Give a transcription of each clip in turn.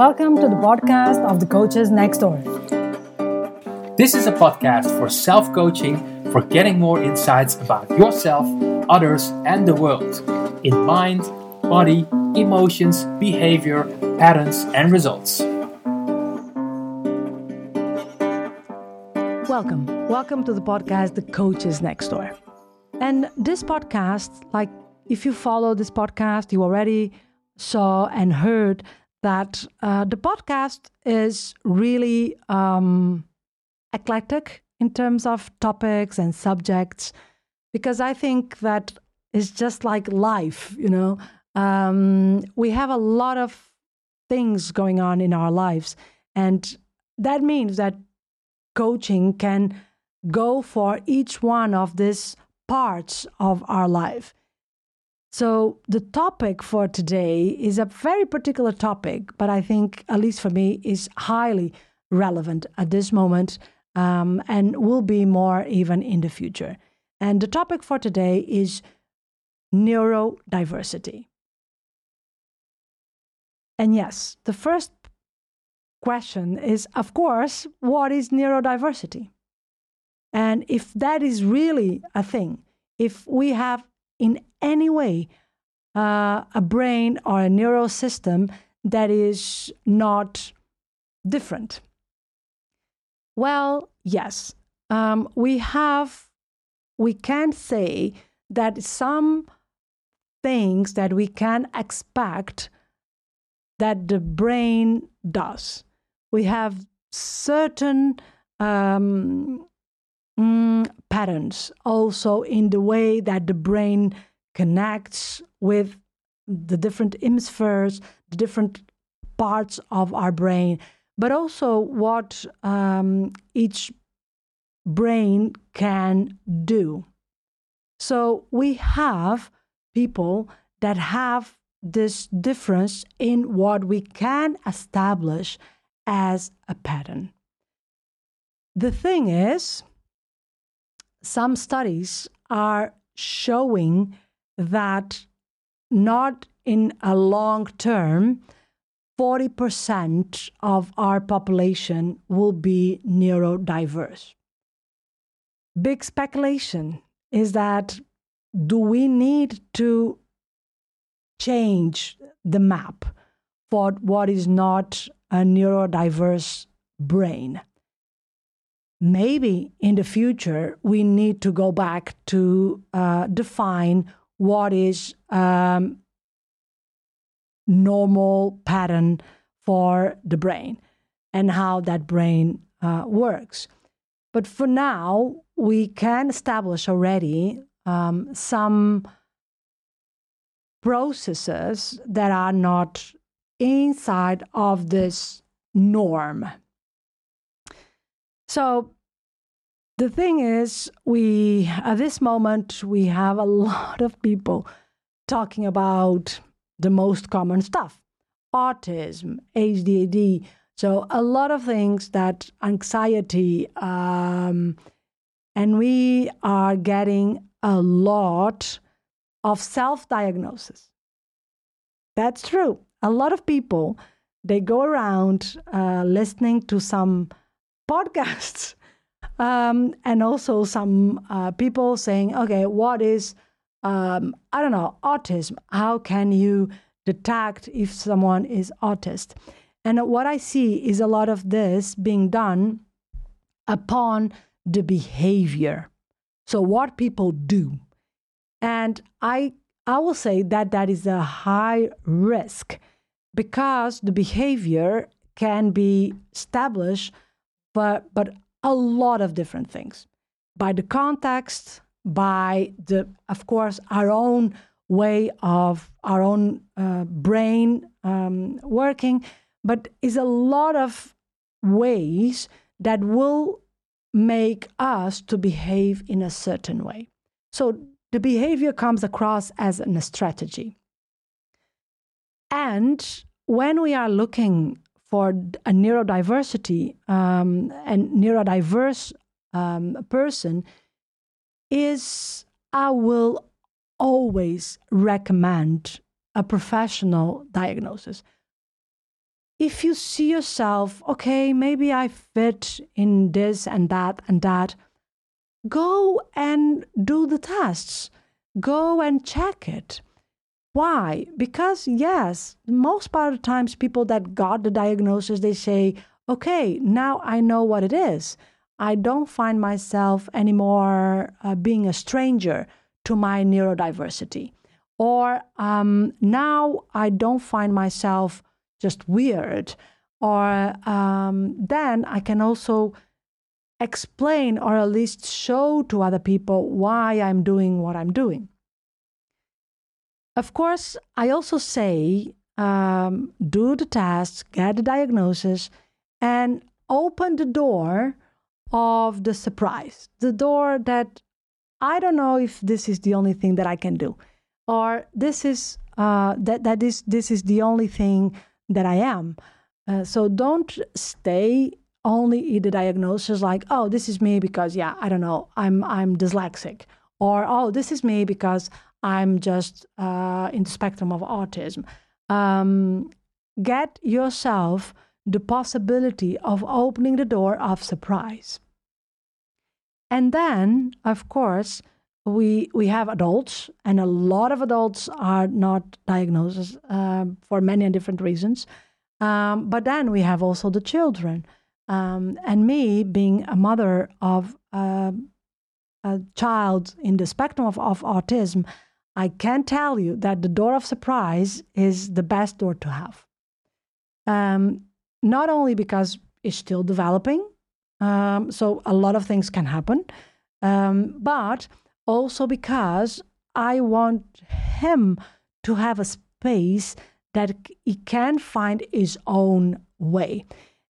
Welcome to the podcast of the Coaches Next Door. This is a podcast for self coaching, for getting more insights about yourself, others, and the world in mind, body, emotions, behavior, patterns, and results. Welcome. Welcome to the podcast, The Coaches Next Door. And this podcast, like if you follow this podcast, you already saw and heard that uh, the podcast is really um, eclectic in terms of topics and subjects, because I think that it's just like life, you know. Um, we have a lot of things going on in our lives, and that means that coaching can go for each one of these parts of our life. So, the topic for today is a very particular topic, but I think, at least for me, is highly relevant at this moment um, and will be more even in the future. And the topic for today is neurodiversity. And yes, the first question is, of course, what is neurodiversity? And if that is really a thing, if we have in any way uh, a brain or a neural system that is not different? Well, yes. Um, we have, we can say that some things that we can expect that the brain does. We have certain um, mm, patterns also in the way that the brain connects with the different hemispheres, the different parts of our brain, but also what um, each brain can do. So we have people that have this difference in what we can establish as a pattern. The thing is, some studies are showing that not in a long term, 40% of our population will be neurodiverse. Big speculation is that do we need to change the map for what is not a neurodiverse brain? Maybe in the future we need to go back to uh, define what is um, normal pattern for the brain and how that brain uh, works. But for now, we can establish already um, some processes that are not inside of this norm. So the thing is, we at this moment we have a lot of people talking about the most common stuff: autism, ADHD. So a lot of things that anxiety, um, and we are getting a lot of self-diagnosis. That's true. A lot of people they go around uh, listening to some podcasts. Um, and also some uh, people saying, okay, what is, um, I don't know, autism? How can you detect if someone is autist? And what I see is a lot of this being done upon the behavior. So, what people do. And I, I will say that that is a high risk because the behavior can be established but but a lot of different things. By the context by the of course our own way of our own uh, brain um, working but is a lot of ways that will make us to behave in a certain way. So the behavior comes across as a strategy. And when we are looking for a neurodiversity um, and neurodiverse um, person is I will always recommend a professional diagnosis. if you see yourself, okay, maybe I fit in this and that and that, go and do the tests. Go and check it. Why? Because, yes, most part of the times, people that got the diagnosis, they say, okay, now I know what it is. I don't find myself anymore uh, being a stranger to my neurodiversity. Or um, now I don't find myself just weird. Or um, then I can also explain or at least show to other people why I'm doing what I'm doing. Of course, I also say um, do the tests, get the diagnosis, and open the door of the surprise, the door that I don't know if this is the only thing that I can do, or this is uh, that that is this is the only thing that I am. Uh, so don't stay only in the diagnosis like, oh, this is me because yeah, I don't know, I'm I'm dyslexic, or oh, this is me because I'm just uh, in the spectrum of autism. Um, get yourself the possibility of opening the door of surprise. And then, of course, we we have adults, and a lot of adults are not diagnosed uh, for many different reasons. Um, but then we have also the children, um, and me being a mother of uh, a child in the spectrum of, of autism, I can tell you that the door of surprise is the best door to have. Um, not only because it's still developing, um, so a lot of things can happen, um, but also because I want him to have a space that he can find his own way.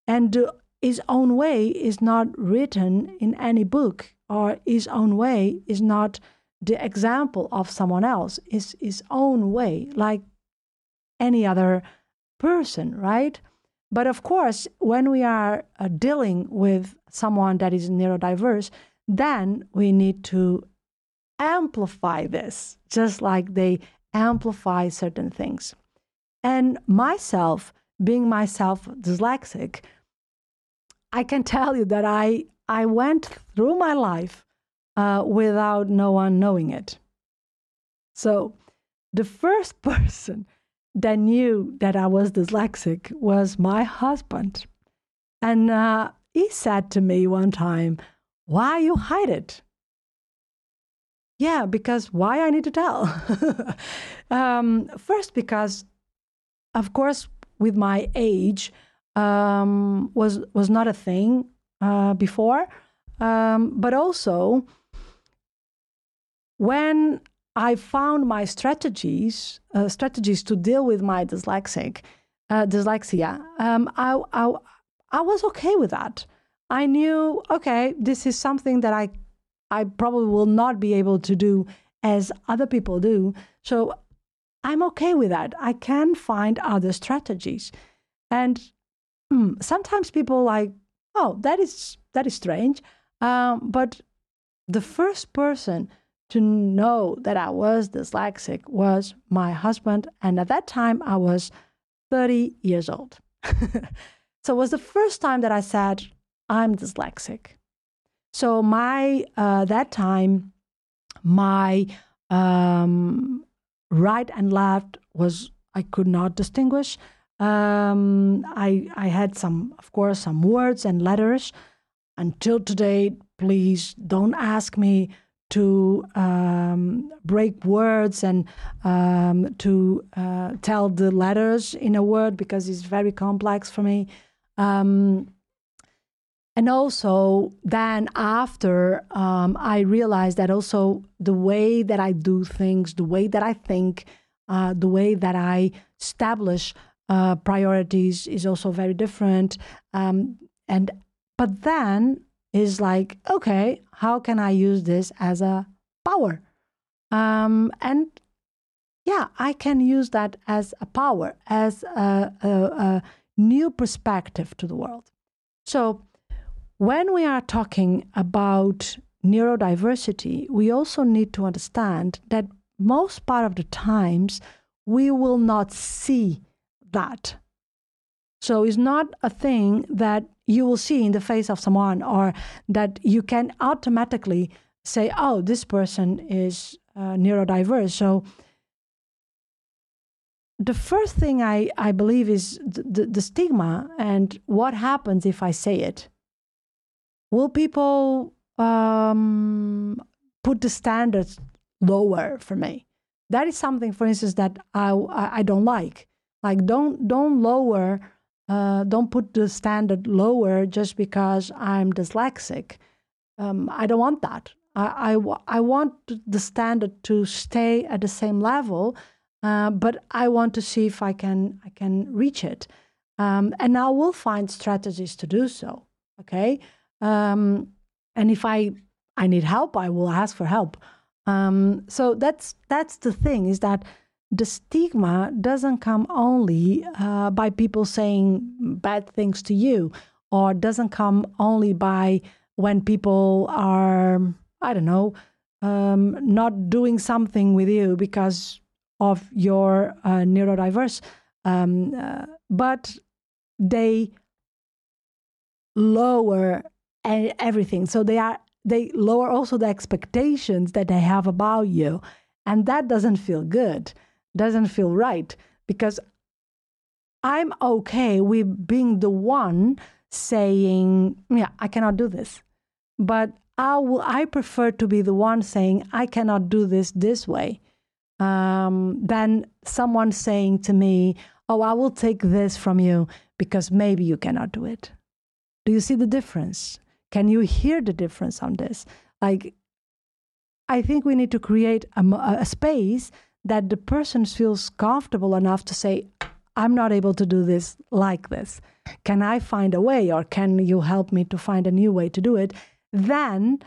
And uh, his own way is not written in any book, or his own way is not the example of someone else, is his own way, like any other person, right? But of course, when we are uh, dealing with someone that is neurodiverse, then we need to amplify this, just like they amplify certain things. And myself, being myself dyslexic, I can tell you that I, I went through my life uh, without no one knowing it. So the first person that knew that I was dyslexic was my husband. And uh, he said to me one time, Why you hide it? Yeah, because why I need to tell? um, first, because, of course, with my age, um, was was not a thing uh, before, um, but also when I found my strategies, uh, strategies to deal with my dyslexic, uh, dyslexia. Um, I, I, I was okay with that. I knew, okay, this is something that I, I probably will not be able to do as other people do. So I'm okay with that. I can find other strategies, and mm, sometimes people like, oh, that is that is strange. Um, but the first person to know that I was dyslexic was my husband. And at that time, I was 30 years old. so it was the first time that I said, I'm dyslexic. So my, uh, that time, my um, right and left was, I could not distinguish. Um, I, I had some, of course, some words and letters. Until today, please don't ask me to um, break words and um, to uh, tell the letters in a word because it's very complex for me. Um, and also, then after um, I realized that also the way that I do things, the way that I think, uh, the way that I establish uh, priorities is also very different. Um, and but then is like, okay, how can I use this as a power? Um, and yeah, I can use that as a power, as a, a, a new perspective to the world. So, when we are talking about neurodiversity, we also need to understand that most part of the times we will not see that So it's not a thing that you will see in the face of someone or that you can automatically say, oh, this person is uh, neurodiverse. So the first thing I, I believe is the, the, the stigma and what happens if I say it. Will people um, put the standards lower for me? That is something, for instance, that I, I, don't like. Like, don't, don't lower uh, don't put the standard lower just because I'm dyslexic. Um, I don't want that. I, I, want the standard to stay at the same level, uh, but I want to see if I can I can reach it, um, and I will find strategies to do so. Okay, um, and if I I need help, I will ask for help. Um, so that's that's the thing is that the stigma doesn't come only uh, by people saying bad things to you, or doesn't come only by when people are, I don't know, um, not doing something with you because of your uh, neurodiverse, um, uh, but they lower everything. So they are they lower also the expectations that they have about you, and that doesn't feel good doesn't feel right because I'm okay with being the one saying, Yeah, I cannot do this. But I, will, I prefer to be the one saying, I cannot do this this way, um, than someone saying to me, Oh, I will take this from you because maybe you cannot do it. Do you see the difference? Can you hear the difference on this? Like, I think we need to create a, a space that the person feels comfortable enough to say, I'm not able to do this like this. Can I find a way, or can you help me to find a new way to do it? Then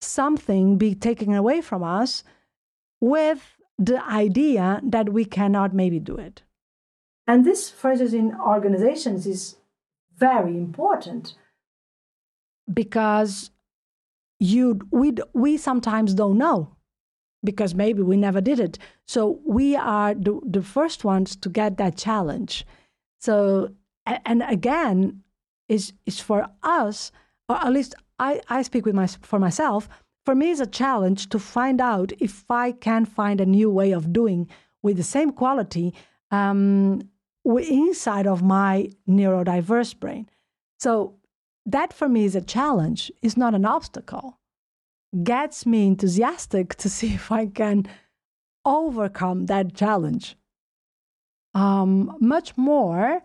something be taken away from us with the idea that we cannot maybe do it. And this, for instance, in organizations is very important because you we we sometimes don't know because maybe we never did it. So we are the, the first ones to get that challenge. So, and again, is is for us, or at least I, I speak with my, for myself, for me it's a challenge to find out if I can find a new way of doing with the same quality um, inside of my neurodiverse brain. So that for me is a challenge, it's not an obstacle gets me enthusiastic to see if I can overcome that challenge. Um, much more,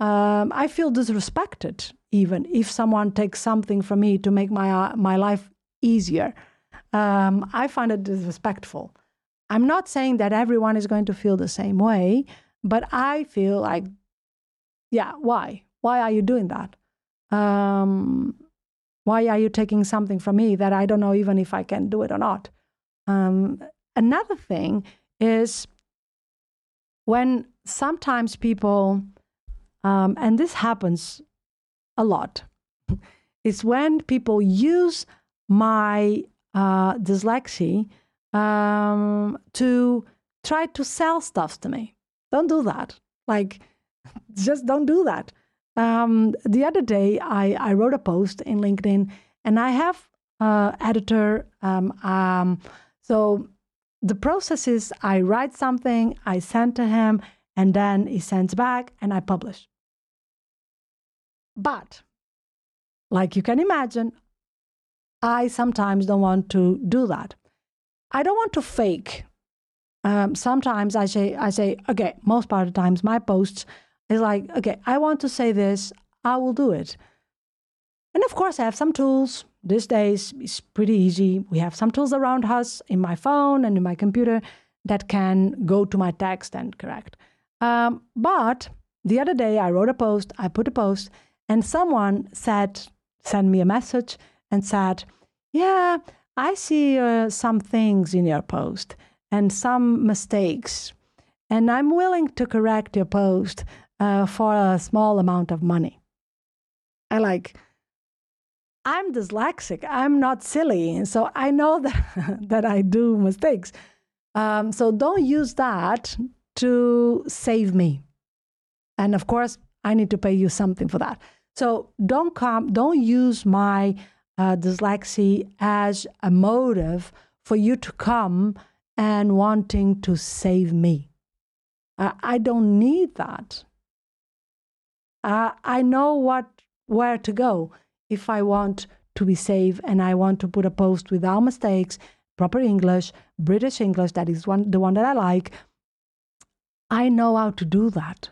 um, I feel disrespected even if someone takes something from me to make my uh, my life easier. Um, I find it disrespectful. I'm not saying that everyone is going to feel the same way, but I feel like, yeah, why? Why are you doing that? Um, why are you taking something from me that I don't know even if I can do it or not? Um, another thing is when sometimes people, um, and this happens a lot, is when people use my uh, dyslexia um, to try to sell stuff to me. Don't do that. Like, just don't do that. Um, the other day, I, I wrote a post in LinkedIn, and I have uh, editor. Um, um, so the process is I write something, I send to him, and then he sends back, and I publish. But, like you can imagine, I sometimes don't want to do that. I don't want to fake. Um, sometimes I say, I say, okay, most part of the times my posts it's like, okay, I want to say this, I will do it. And of course, I have some tools. These days, it's pretty easy. We have some tools around us in my phone and in my computer that can go to my text and correct. Um, but the other day, I wrote a post, I put a post, and someone said, sent me a message and said, Yeah, I see uh, some things in your post and some mistakes, and I'm willing to correct your post uh, for a small amount of money. I like, I'm dyslexic. I'm not silly. So I know that, that I do mistakes. Um, so don't use that to save me. And of course, I need to pay you something for that. So don't come, don't use my uh, dyslexia as a motive for you to come and wanting to save me. Uh, I don't need that. Uh, I know what where to go if I want to be safe and I want to put a post without mistakes, proper English, British English, that is one the one that I like. I know how to do that.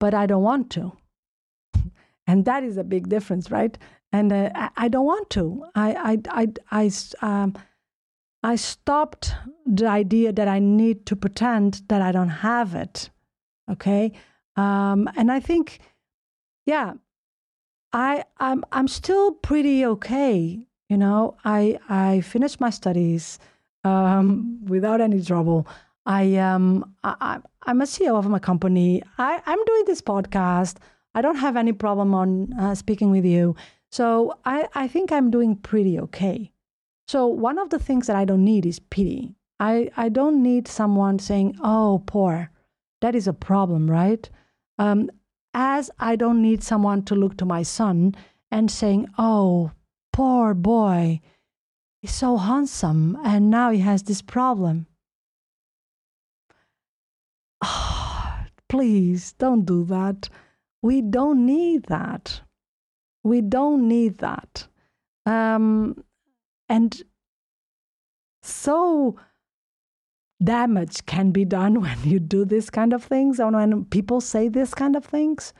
But I don't want to. and that is a big difference, right? And uh, I, I, don't want to. I, I, I, I, um, I stopped the idea that I need to pretend that I don't have it. Okay. Um, and I think, yeah, I, I'm, I'm still pretty okay. You know, I, I finished my studies um, without any trouble. I um I, I'm a CEO of my company. I, I'm doing this podcast. I don't have any problem on uh, speaking with you. So I, I think I'm doing pretty okay. So one of the things that I don't need is pity. I, I don't need someone saying, oh, poor. That is a problem, right? Um, as I don't need someone to look to my son and saying, oh, poor boy, he's so handsome and now he has this problem. Oh, please don't do that. We don't need that. We don't need that. Um, and so damage can be done when you do this kind of things and when people say this kind of things.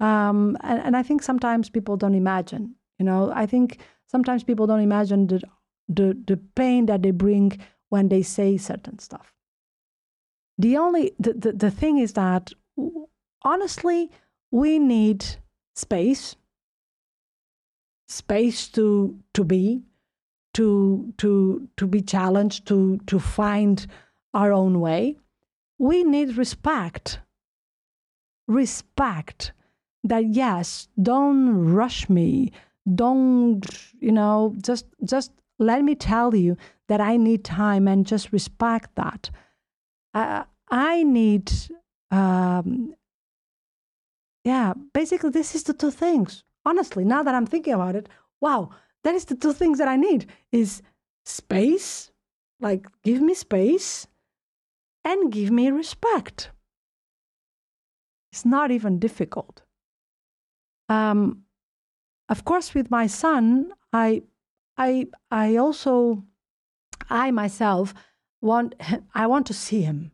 Um, and, and I think sometimes people don't imagine, you know, I think sometimes people don't imagine the, the, the pain that they bring when they say certain stuff. The only, the, the, the thing is that honestly, we need space space to to be to to to be challenged to to find our own way we need respect. Respect that yes don't rush me. Don't you know just just let me tell you that i need time and just respect that. I i need um yeah basically this is the two things. Honestly, now that I'm thinking about it, wow, that is the two things that I need is space, like give me space and give me respect. It's not even difficult. Um, of course, with my son, I, I, I also, I myself want, I want to see him.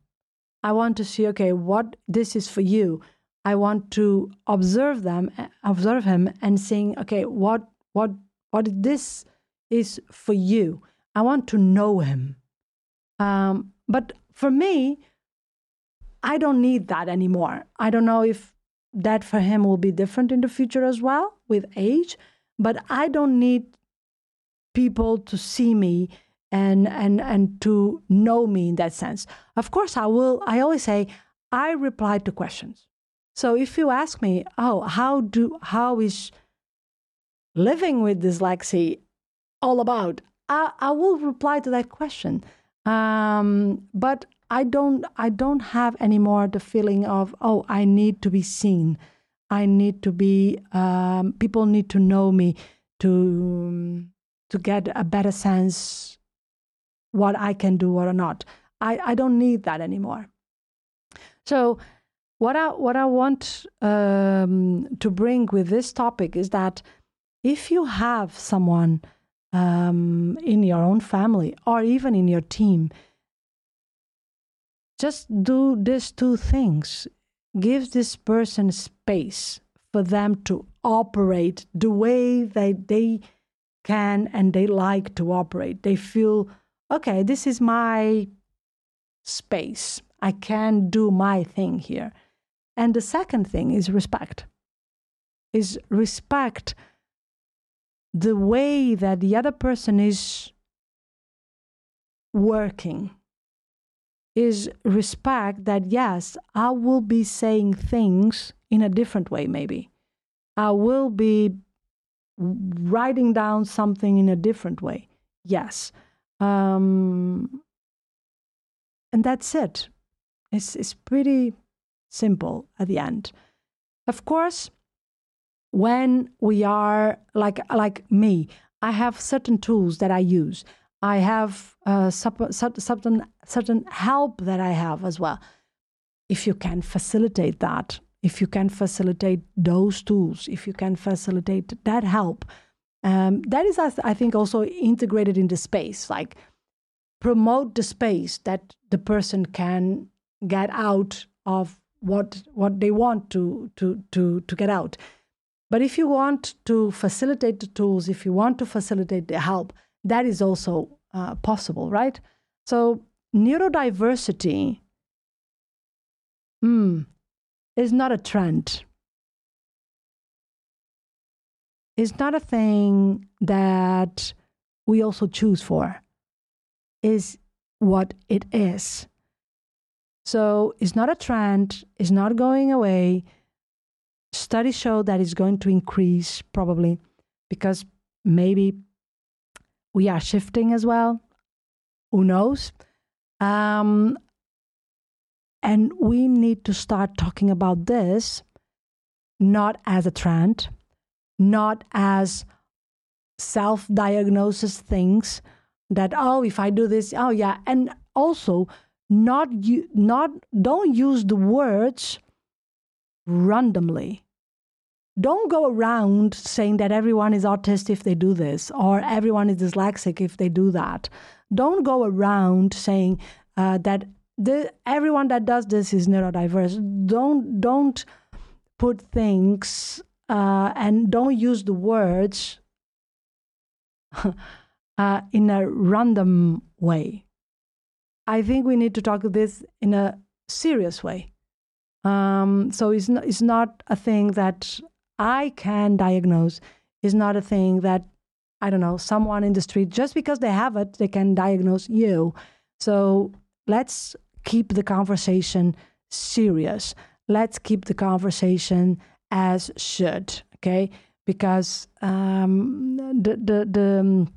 I want to see, okay, what this is for you. I want to observe them, observe him, and seeing, okay, what, what, what this is for you. I want to know him. Um, but for me, I don't need that anymore. I don't know if that for him will be different in the future as well with age, but I don't need people to see me and and and to know me in that sense. Of course, I will. I always say I reply to questions. So if you ask me, oh, how do how is living with dyslexia all about? I, I will reply to that question. Um, but I don't I don't have anymore the feeling of oh I need to be seen. I need to be um, people need to know me to to get a better sense what I can do or not. I, I don't need that anymore. So what I what I want um, to bring with this topic is that if you have someone um, in your own family or even in your team, just do these two things. Give this person space for them to operate the way that they can and they like to operate. They feel, okay, this is my space. I can do my thing here. And the second thing is respect. Is respect the way that the other person is working. Is respect that, yes, I will be saying things in a different way, maybe. I will be writing down something in a different way. Yes. Um, and that's it. It's, it's pretty simple at the end. Of course, when we are like like me, I have certain tools that I use. I have uh, certain certain help that I have as well. If you can facilitate that, if you can facilitate those tools, if you can facilitate that help, um, that is, I think, also integrated in the space. Like promote the space that the person can get out of what what they want to to to to get out. But if you want to facilitate the tools, if you want to facilitate the help, that is also uh, possible, right? So neurodiversity mm, is not a trend. It's not a thing that we also choose for. Is what it is. So it's not a trend, it's not going away. Studies show that it's going to increase probably because maybe we are shifting as well. Who knows? Um, and we need to start talking about this not as a trend, not as self diagnosis things that, oh, if I do this, oh, yeah. And also, not you not don't use the words randomly. Don't go around saying that everyone is autistic if they do this or everyone is dyslexic if they do that. Don't go around saying uh, that the, everyone that does this is neurodiverse. Don't don't put things uh, and don't use the words uh, in a random way. I think we need to talk this in a serious way. Um, so it's not, it's not a thing that I can diagnose. It's not a thing that I don't know someone in the street just because they have it they can diagnose you. So let's keep the conversation serious. Let's keep the conversation as should. Okay, because um, the the the um,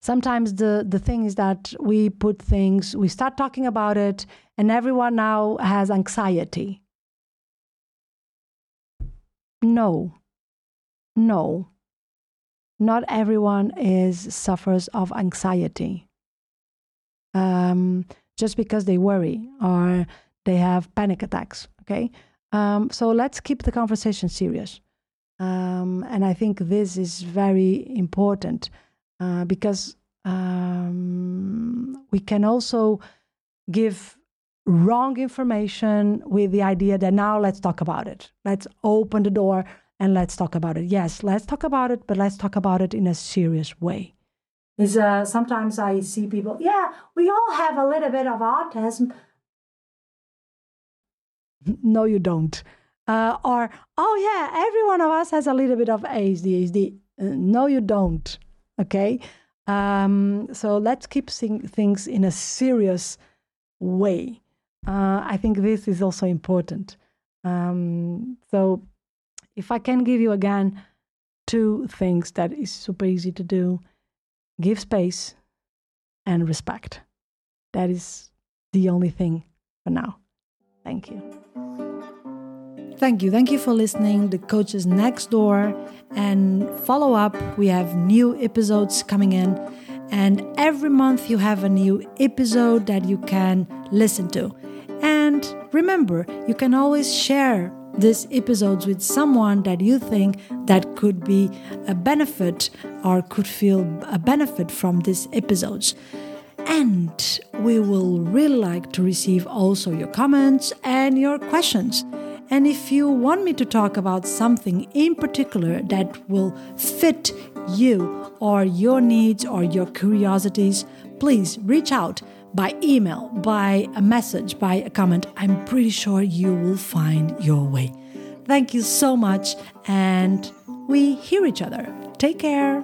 sometimes the the thing is that we put things we start talking about it and everyone now has anxiety. No. No. Not everyone is suffers of anxiety. Um, just because they worry or they have panic attacks okay? Um, so let's keep the conversation serious. Um, and i think this is very important uh, because um, we can also give wrong information with the idea that now let's talk about it. Let's open the door and let's talk about it. Yes, let's talk about it, but let's talk about it in a serious way. Is uh, sometimes I see people, yeah, we all have a little bit of autism. No, you don't. Uh, or, oh yeah, every one of us has a little bit of ADHD. Uh, no, you don't. Okay. Um, so let's keep seeing things in a serious way. Uh, I think this is also important. Um, so if I can give you again two things that is super easy to do give space and respect. That is the only thing for now. Thank you. Thank you. Thank you for listening. The Coaches Next Door and follow up. We have new episodes coming in, and every month you have a new episode that you can listen to. And remember, you can always share these episodes with someone that you think that could be a benefit or could feel a benefit from these episodes. And we will really like to receive also your comments and your questions. And if you want me to talk about something in particular that will fit you or your needs or your curiosities, please reach out by email, by a message, by a comment. I'm pretty sure you will find your way. Thank you so much, and we hear each other. Take care.